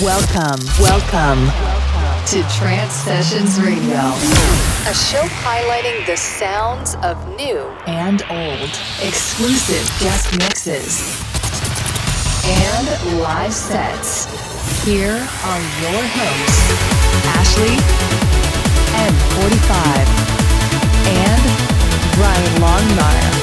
Welcome, welcome to Trance Sessions Radio, a show highlighting the sounds of new and old, exclusive guest mixes, and live sets. Here are your hosts, Ashley, M45, and Brian Longmire.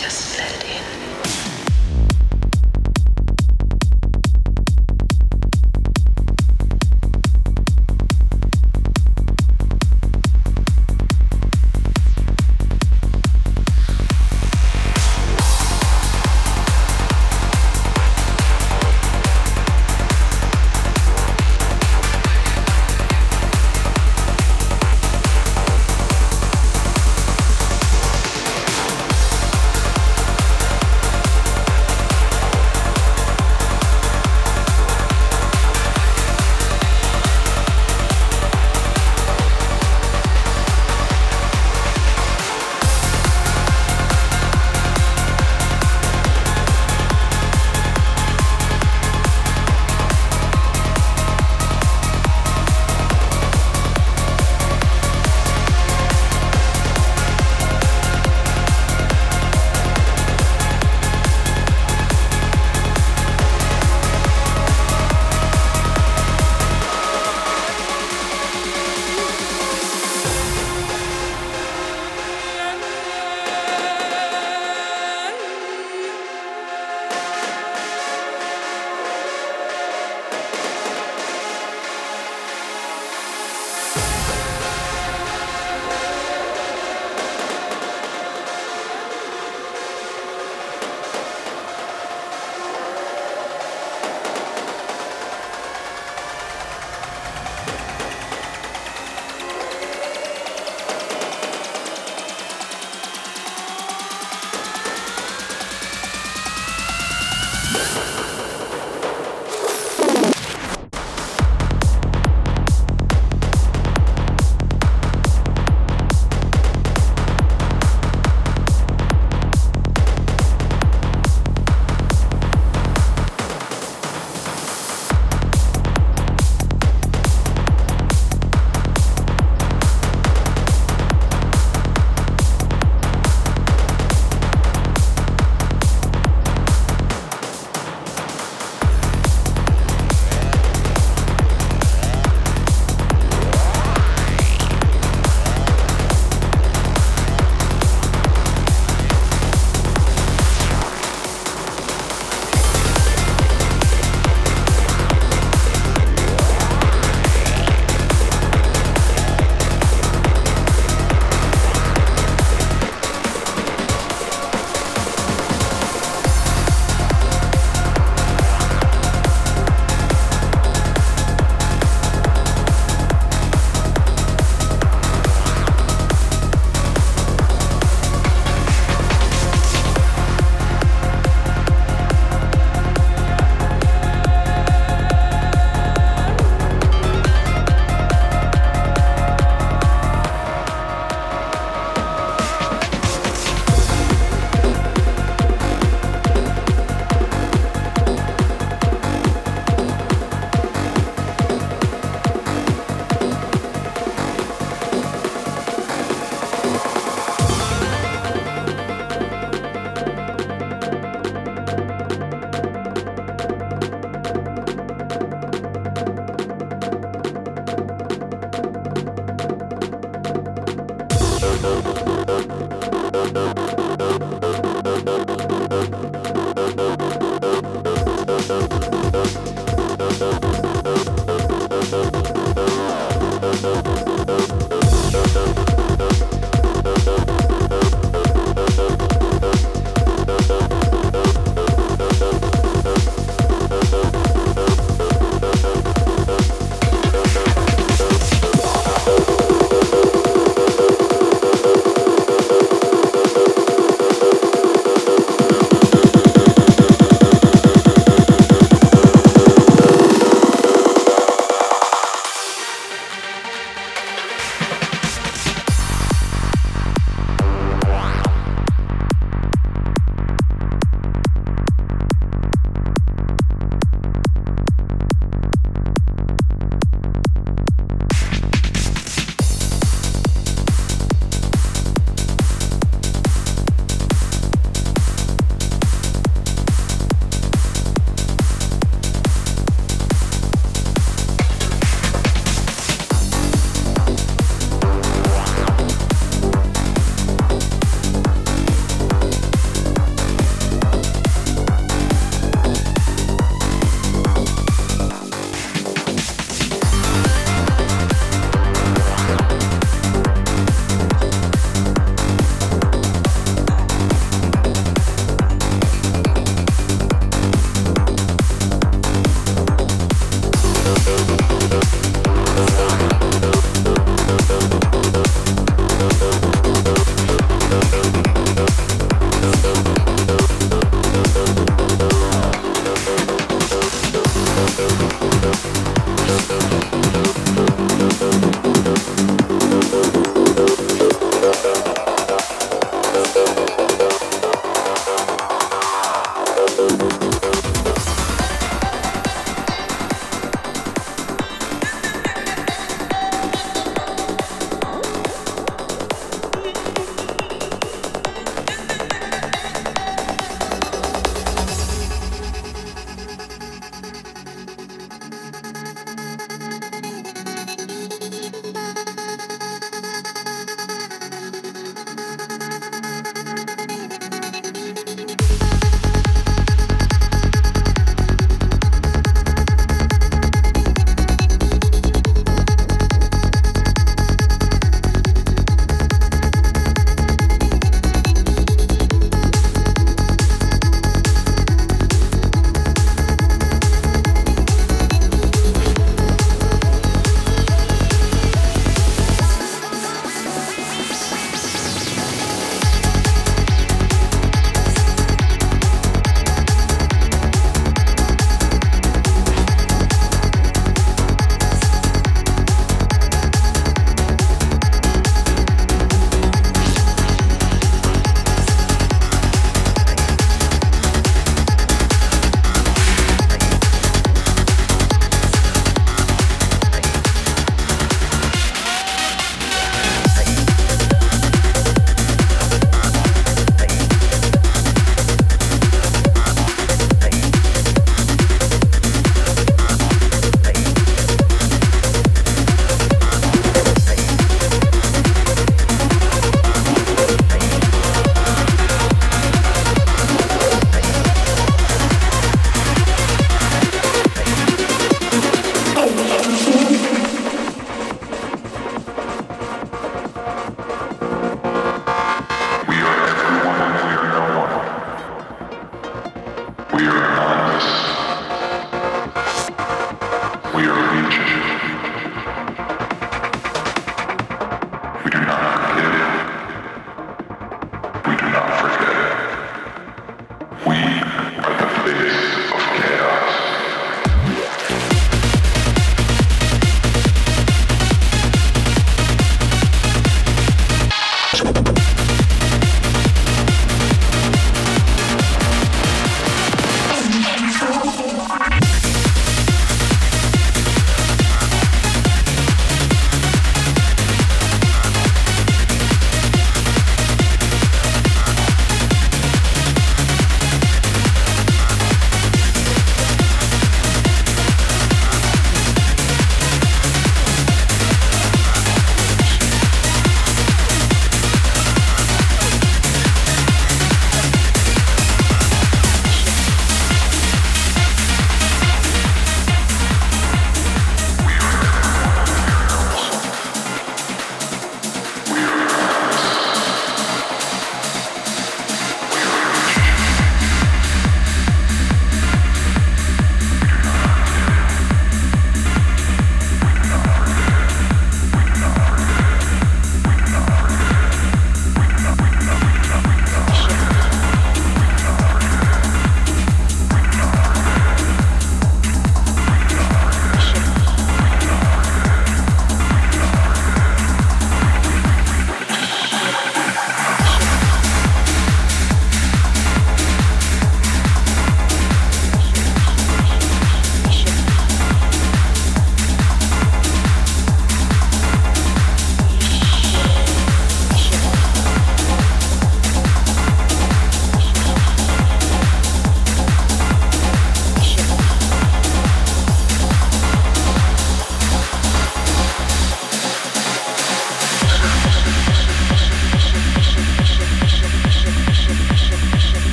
Yes.